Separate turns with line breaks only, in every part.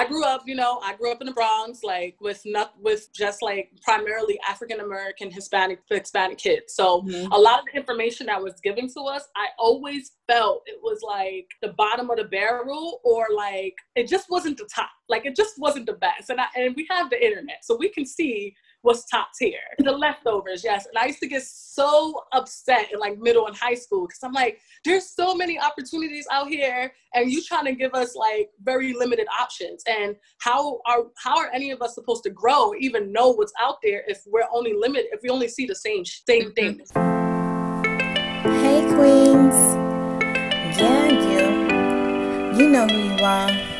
I grew up, you know, I grew up in the Bronx, like with not with just like primarily African American, Hispanic, Hispanic kids. So mm-hmm. a lot of the information that was given to us, I always felt it was like the bottom of the barrel, or like it just wasn't the top. Like it just wasn't the best. And I, and we have the internet, so we can see was top tier. The leftovers, yes. And I used to get so upset in like middle and high school because I'm like, there's so many opportunities out here, and you trying to give us like very limited options. And how are how are any of us supposed to grow, even know what's out there if we're only limited, if we only see the same same mm-hmm. things?
Hey queens, yeah you, you know who you are.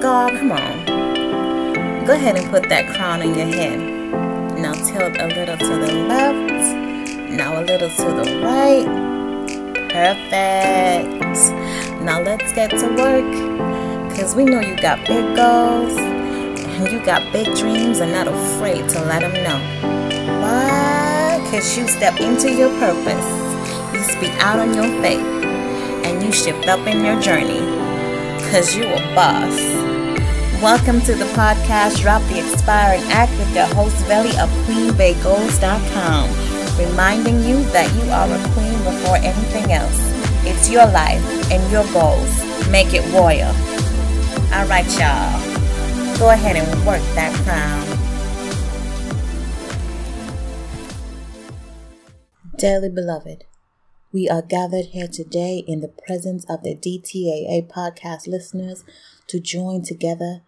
God, come on. Go ahead and put that crown on your head. Now tilt a little to the left. Now a little to the right. Perfect. Now let's get to work. Because we know you got big goals. And you got big dreams and not afraid to let them know. Why? Because you step into your purpose. You speak out on your faith. And you shift up in your journey. Because you a boss. Welcome to the podcast Drop the Aspiring Act with your host Veli of QueenBayGoals.com, reminding you that you are a queen before anything else. It's your life and your goals. Make it royal. All right, y'all. Go ahead and work that crown. Dearly beloved, we are gathered here today in the presence of the DTAA podcast listeners to join together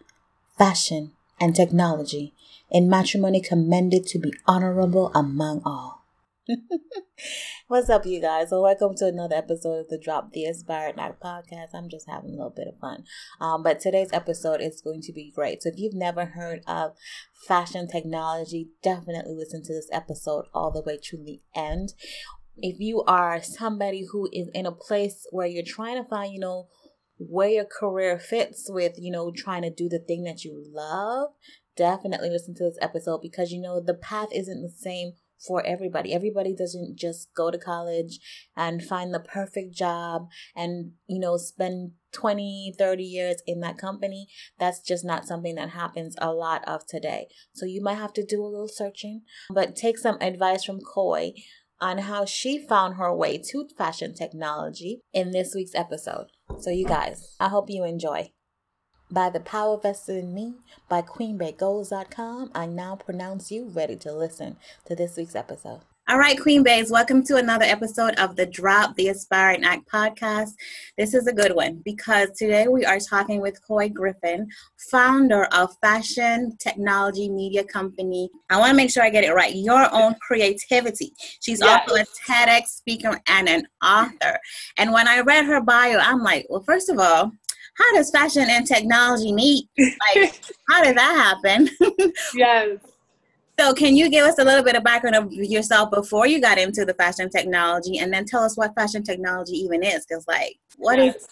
fashion, and technology, in matrimony commended to be honorable among all. What's up, you guys? Well, welcome to another episode of the Drop the Aspiring Act podcast. I'm just having a little bit of fun. Um, but today's episode is going to be great. So if you've never heard of fashion technology, definitely listen to this episode all the way to the end. If you are somebody who is in a place where you're trying to find, you know, where your career fits with, you know, trying to do the thing that you love, definitely listen to this episode because, you know, the path isn't the same for everybody. Everybody doesn't just go to college and find the perfect job and, you know, spend 20, 30 years in that company. That's just not something that happens a lot of today. So you might have to do a little searching, but take some advice from Koi on how she found her way to fashion technology in this week's episode. So, you guys, I hope you enjoy. By the power vested in me by QueenBayGoals.com, I now pronounce you ready to listen to this week's episode. All right, Queen Bays, welcome to another episode of the Drop the Aspiring Act podcast. This is a good one because today we are talking with Koi Griffin, founder of fashion technology media company. I want to make sure I get it right. Your own creativity. She's yes. also a TEDx speaker and an author. And when I read her bio, I'm like, well, first of all, how does fashion and technology meet? Like, how did that happen?
yes.
So, can you give us a little bit of background of yourself before you got into the fashion technology, and then tell us what fashion technology even is? Because, like, what yes. is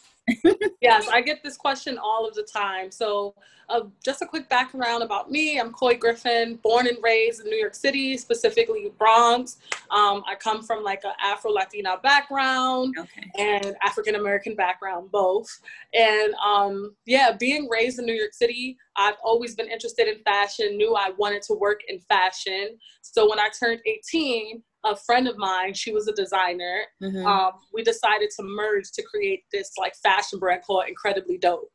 yes, I get this question all of the time. So, uh, just a quick background about me. I'm Koi Griffin, born and raised in New York City, specifically Bronx. Um, I come from like an Afro Latina background okay. and African American background, both. And um, yeah, being raised in New York City, I've always been interested in fashion, knew I wanted to work in fashion. So, when I turned 18, a friend of mine, she was a designer. Mm-hmm. Um, we decided to merge to create this like fashion brand called Incredibly Dope.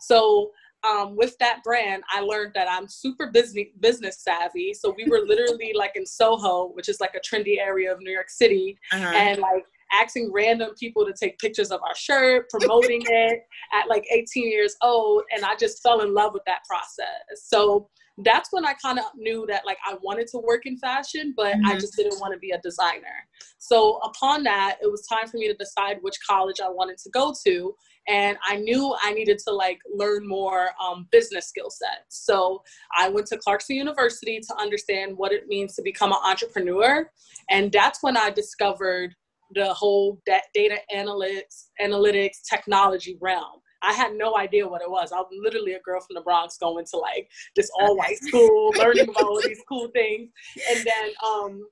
So um, with that brand, I learned that I'm super business business savvy. So we were literally like in Soho, which is like a trendy area of New York City, uh-huh. and like asking random people to take pictures of our shirt, promoting it at like 18 years old, and I just fell in love with that process. So that's when I kind of knew that like I wanted to work in fashion, but mm-hmm. I just didn't want to be a designer. So upon that, it was time for me to decide which college I wanted to go to. And I knew I needed to like learn more um, business skill sets. So I went to Clarkson University to understand what it means to become an entrepreneur. And that's when I discovered the whole data analytics, analytics technology realm. I had no idea what it was. I was literally a girl from the Bronx going to like this all white school, learning about all these cool things. And then um,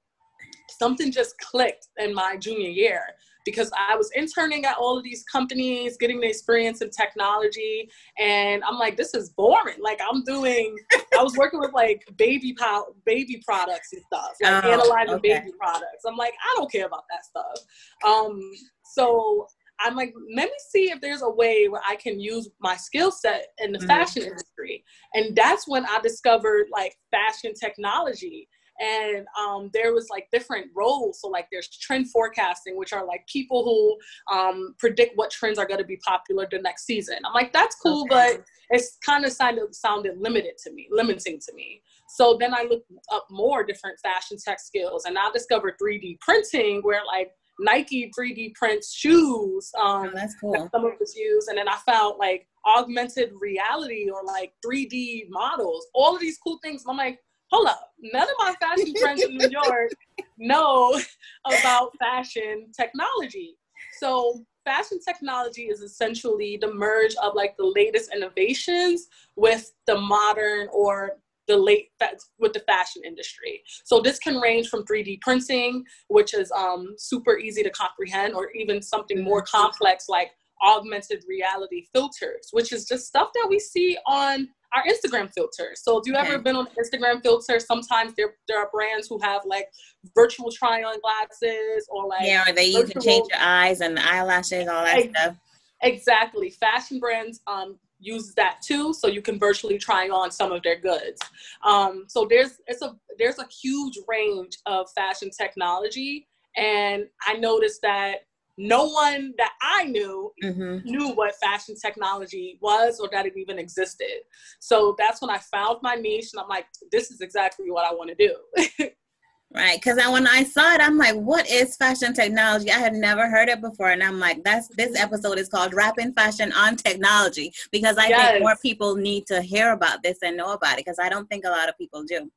something just clicked in my junior year because I was interning at all of these companies, getting the experience in technology, and I'm like, this is boring. Like I'm doing, I was working with like baby pow- baby products and stuff, like oh, analyzing okay. baby products. I'm like, I don't care about that stuff. Um, so I'm like, let me see if there's a way where I can use my skill set in the mm-hmm. fashion industry. And that's when I discovered like fashion technology. And um, there was like different roles. So like there's trend forecasting, which are like people who um, predict what trends are going to be popular the next season. I'm like, that's cool, okay. but it's kind of sounded sounded limited to me, limiting to me. So then I looked up more different fashion tech skills, and I discovered 3D printing, where like Nike 3D prints shoes. Um,
oh, that's cool. That
some of us use, and then I found like augmented reality or like 3D models. All of these cool things. I'm like, hold up, none of my fashion friends in New York know about fashion technology. So fashion technology is essentially the merge of like the latest innovations with the modern or the late with the fashion industry. So this can range from 3D printing, which is um, super easy to comprehend, or even something more mm-hmm. complex like augmented reality filters, which is just stuff that we see on our Instagram filters. So if you okay. ever been on Instagram filters, sometimes there there are brands who have like virtual try-on glasses or like
yeah, or they virtual, even change your eyes and the eyelashes, all that ex- stuff.
Exactly. Fashion brands um, uses that too so you can virtually try on some of their goods. Um, so there's it's a there's a huge range of fashion technology and i noticed that no one that i knew mm-hmm. knew what fashion technology was or that it even existed. So that's when i found my niche and i'm like this is exactly what i want to do
right because when i saw it i'm like what is fashion technology? I had never heard it before and i'm like that's this episode is called rapping fashion on technology because i yes. think more people need to hear about this and know about it because i don't think a lot of people do.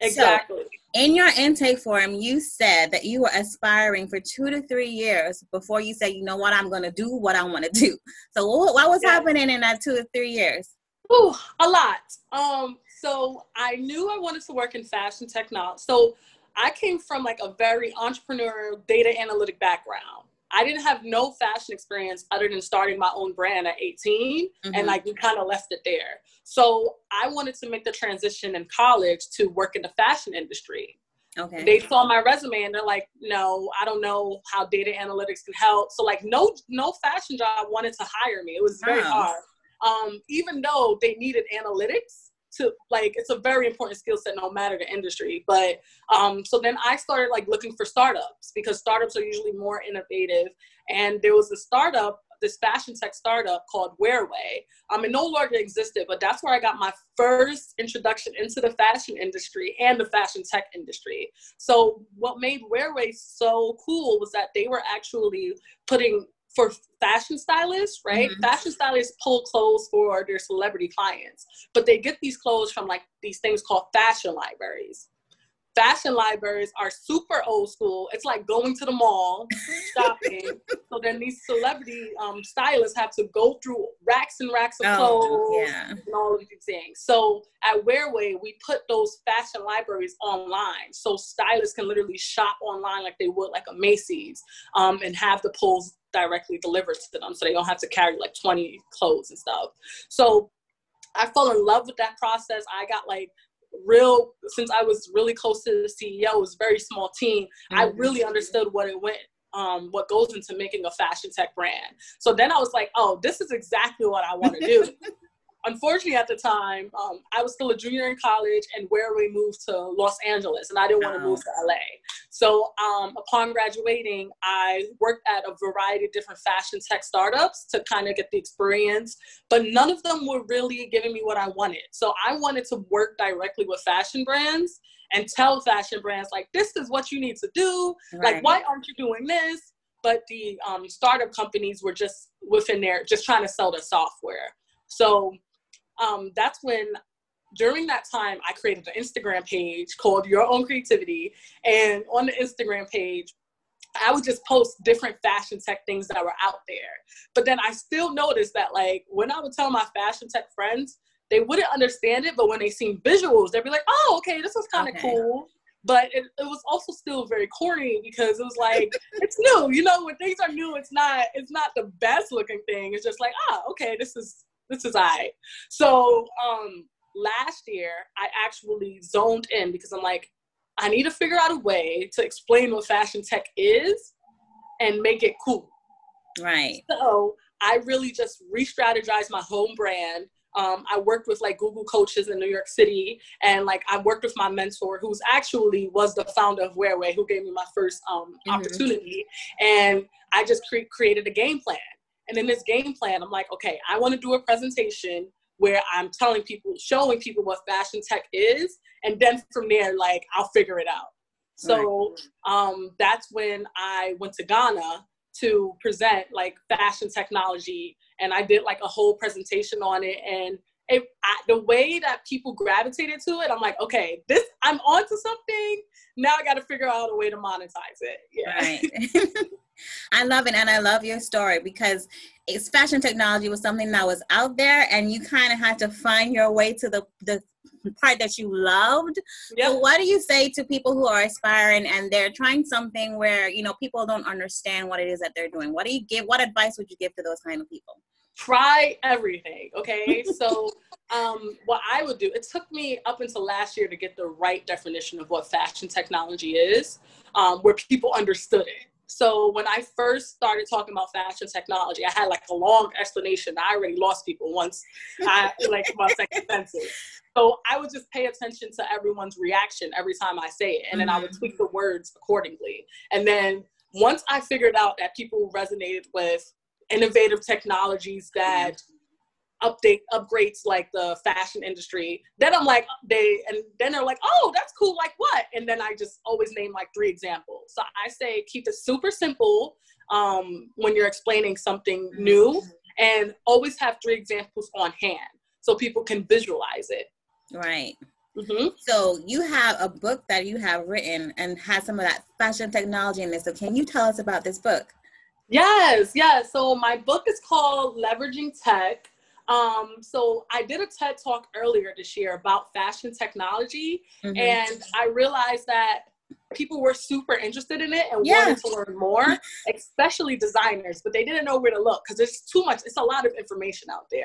Exactly. so,
in your intake form you said that you were aspiring for two to three years before you said you know what? I'm going to do what i want to do. So what, what was yes. happening in that two to three years?
Ooh, a lot. Um so i knew i wanted to work in fashion technology so I came from like a very entrepreneurial data analytic background. I didn't have no fashion experience other than starting my own brand at 18 mm-hmm. and like we kind of left it there. So I wanted to make the transition in college to work in the fashion industry.
Okay.
They saw my resume and they're like, no, I don't know how data analytics can help. So like no no fashion job wanted to hire me. It was very hard. Um, even though they needed analytics, to like it's a very important skill set no matter the industry but um so then i started like looking for startups because startups are usually more innovative and there was a startup this fashion tech startup called Wearway. Um, it no longer existed, but that's where I got my first introduction into the fashion industry and the fashion tech industry. So what made Wearway so cool was that they were actually putting for fashion stylists, right? Mm-hmm. Fashion stylists pull clothes for their celebrity clients, but they get these clothes from like these things called fashion libraries fashion libraries are super old school. It's like going to the mall shopping. so then these celebrity um, stylists have to go through racks and racks of oh, clothes yeah. and all of these things. So at Wearway, we put those fashion libraries online. So stylists can literally shop online like they would like a Macy's um, and have the pulls directly delivered to them. So they don't have to carry like 20 clothes and stuff. So I fell in love with that process. I got like real since I was really close to the CEO, it was a very small team. Mm-hmm. I really understood what it went um, what goes into making a fashion tech brand. So then I was like, oh, this is exactly what I want to do. unfortunately at the time um, i was still a junior in college and Wearway moved to los angeles and i didn't want to move to la so um, upon graduating i worked at a variety of different fashion tech startups to kind of get the experience but none of them were really giving me what i wanted. So i wanted to work directly with fashion brands and tell fashion brands like this is what you need to do. Right. like why aren't you doing this? But the um, startup companies were just within there just trying to sell the software. So um, that's when during that time I created an Instagram page called Your Own Creativity. And on the Instagram page, I would just post different fashion tech things that were out there. But then I still noticed that like when I would tell my fashion tech friends, they wouldn't understand it, but when they seen visuals, they'd be like, oh, okay, this is kind of okay. cool. but it, it was also still very corny because it was like it's new you know when things are new it's not it's not the best looking thing it's just like ah okay this is this is i so um last year i actually zoned in because i'm like i need to figure out a way to explain what fashion tech is and make it cool.
Right.
So i really just re-strategized my home brand. Um, I worked with like Google coaches in New York City, and like I worked with my mentor, who's actually was the founder of Wearway, who gave me my first um, mm-hmm. opportunity, and I just cre- created a game plan. And in this game plan, I'm like, okay, I want to do a presentation where I'm telling people, showing people what fashion tech is, and then from there, like I'll figure it out. So um, that's when I went to Ghana to present like fashion technology and I did like a whole presentation on it. And it, I, the way that people gravitated to it, I'm like, okay, this I'm onto something. Now I got to figure out a way to monetize it. Yeah.
Right. I love it, and I love your story because it's fashion technology was something that was out there, and you kind of had to find your way to the the part that you loved. Yep. So what do you say to people who are aspiring and they're trying something where you know people don't understand what it is that they're doing? What do you give? What advice would you give to those kind of people?
Try everything. Okay, so um, what I would do. It took me up until last year to get the right definition of what fashion technology is, um, where people understood it. So when I first started talking about fashion technology, I had like a long explanation. I already lost people once I like my second sentence. So I would just pay attention to everyone's reaction every time I say it, and then I would tweak the words accordingly. And then once I figured out that people resonated with innovative technologies that update upgrades like the fashion industry. Then i'm like they and then they're like oh that's cool like what? And then i just always name like three examples. So i say keep it super simple um, when you're explaining something new and always have three examples on hand so people can visualize it.
Right. Mm-hmm. so you have a book that you have written and has some of that fashion technology in it. so can you tell us about this book?
Yes yes. So my book is called leveraging tech um, so I did a TED talk earlier this year about fashion technology, mm-hmm. and I realized that people were super interested in it and yeah. wanted to learn more, especially designers, but they didn't know where to look because there's too much. It's a lot of information out there,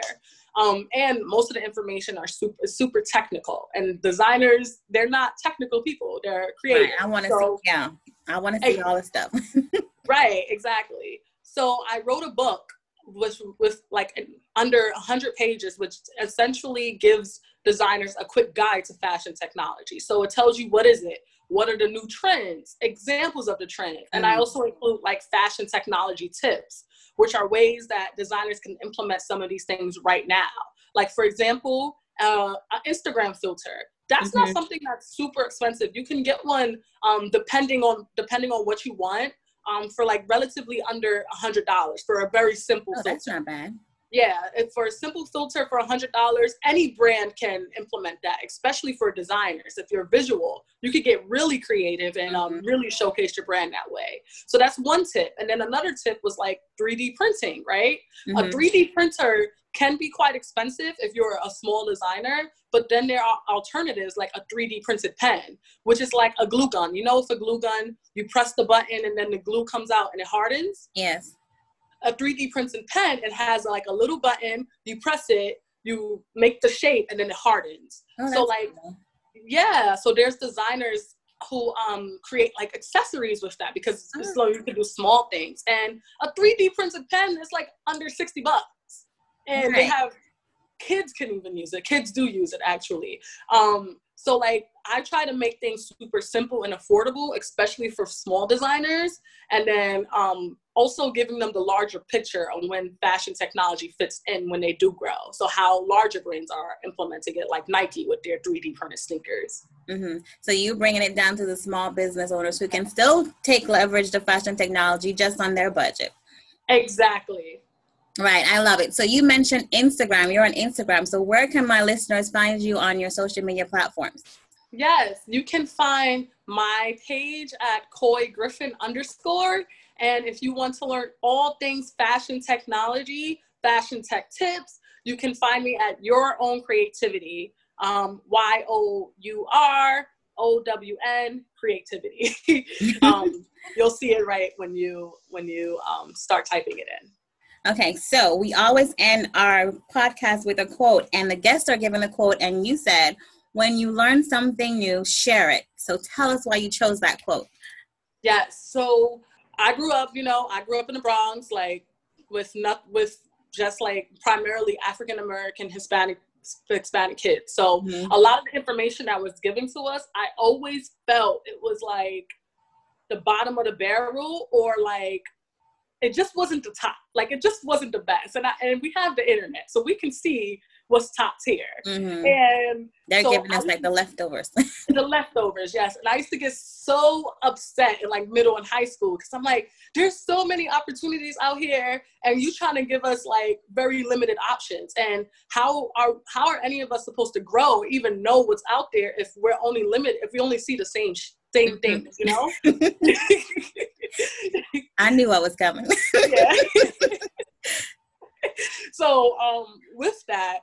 um, and most of the information are super super technical. And designers, they're not technical people; they're creative.
Right. I want to so, see, yeah, I want to see all the stuff.
right, exactly. So I wrote a book with with like under 100 pages which essentially gives designers a quick guide to fashion technology. So it tells you what is it what are the new trends examples of the trend and i mm. also include like fashion technology tips which are ways that designers can implement some of these things right now. Like for example uh, an instagram filter. That's mm-hmm. not something that's super expensive. You can get one um, depending on depending on what you want um, for like relatively under a hundred dollars for a very simple.
Oh, filter. that's not bad.
Yeah, for a simple filter for a hundred dollars, any brand can implement that, especially for designers. If you're visual, you could get really creative and um, mm-hmm. really showcase your brand that way. So that's one tip. And then another tip was like 3D printing, right? Mm-hmm. A 3D printer can be quite expensive if you're a small designer, but then there are alternatives like a 3D printed pen, which is like a glue gun. You know, with a glue gun, you press the button and then the glue comes out and it hardens.
Yes.
A 3D printed pen, it has like a little button, you press it, you make the shape, and then it hardens. Oh, so, like, cool. yeah, so there's designers who um, create like accessories with that because oh. so you can do small things. And a 3D printed pen is like under 60 bucks and right. they have kids can even use it. Kids do use it actually. Um, so like I try to make things super simple and affordable, especially for small designers, and then um, also giving them the larger picture on when fashion technology fits in when they do grow. So how larger brands are implementing it, like Nike with their 3D printed sneakers.
Mm-hmm. So you bringing it down to the small business owners who can still take leverage the fashion technology just on their budget.
Exactly.
Right, I love it. So you mentioned Instagram. You're on Instagram. So where can my listeners find you on your social media platforms?
Yes, you can find my page at Coy Griffin underscore. And if you want to learn all things fashion technology, fashion tech tips, you can find me at Your Own Creativity, um, Y O U R O W N creativity. um, you'll see it right when you when you um, start typing it in.
Okay, so we always end our podcast with a quote, and the guests are given a quote, and you said, "When you learn something new, share it." So tell us why you chose that quote.
Yes. So I grew up, you know, I grew up in the Bronx, like with not with just like primarily African American, Hispanic, Hispanic kids. So mm-hmm. a lot of the information that was given to us, I always felt it was like the bottom of the barrel or like it just wasn't the top. Like it just wasn't the best. And I, and we have the internet, so we can see what's top tier. Mm-hmm. And
they're so giving us like the leftovers.
the leftovers, yes. And I used to get so upset in like middle and high school because I'm like, there's so many opportunities out here, and you trying to give us like very limited options. And how are how are any of us supposed to grow, even know what's out there if we're only limited, if we only see the same same mm-hmm. things, you know?
I knew I was coming.
yeah. so um, with that,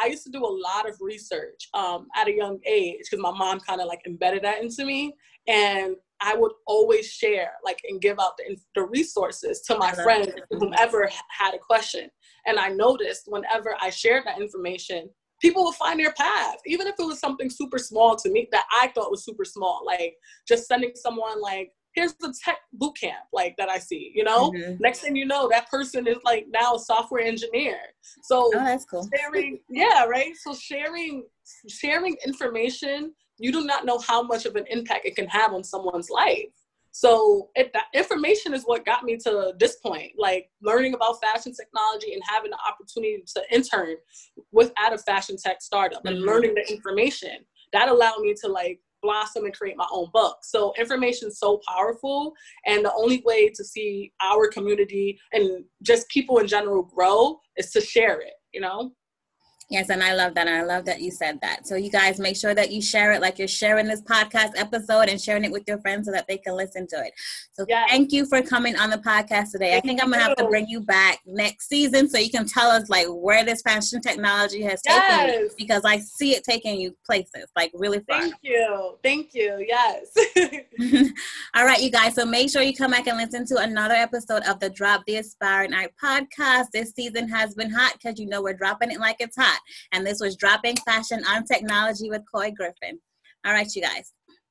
I used to do a lot of research um, at a young age because my mom kind of like embedded that into me, and I would always share like and give out the, the resources to my friends, whomever had a question. And I noticed whenever I shared that information, people would find their path, even if it was something super small to me that I thought was super small, like just sending someone like here's the tech boot camp like that I see, you know? Mm-hmm. Next thing you know, that person is like now a software engineer. So
oh, that's cool.
sharing, yeah, right. So sharing sharing information, you do not know how much of an impact it can have on someone's life. So it, that information is what got me to this point, like learning about fashion technology and having the opportunity to intern with at a fashion tech startup mm-hmm. and learning the information that allowed me to like blossom and create my own book. So information is so powerful. And the only way to see our community and just people in general grow is to share it, you know?
Yes, and I love that. And I love that you said that. So, you guys make sure that you share it like you're sharing this podcast episode and sharing it with your friends so that they can listen to it. So, yes. thank you for coming on the podcast today. Thank I think I'm going to have to bring you back next season so you can tell us like where this fashion technology has taken yes. you because I see it taking you places like really far.
Thank you. Thank you. Yes.
All right, you guys. So, make sure you come back and listen to another episode of the Drop the Aspiring Act podcast. This season has been hot because you know we're dropping it like it's hot. And this was Dropping Fashion on Technology with Coy Griffin. All right, you guys.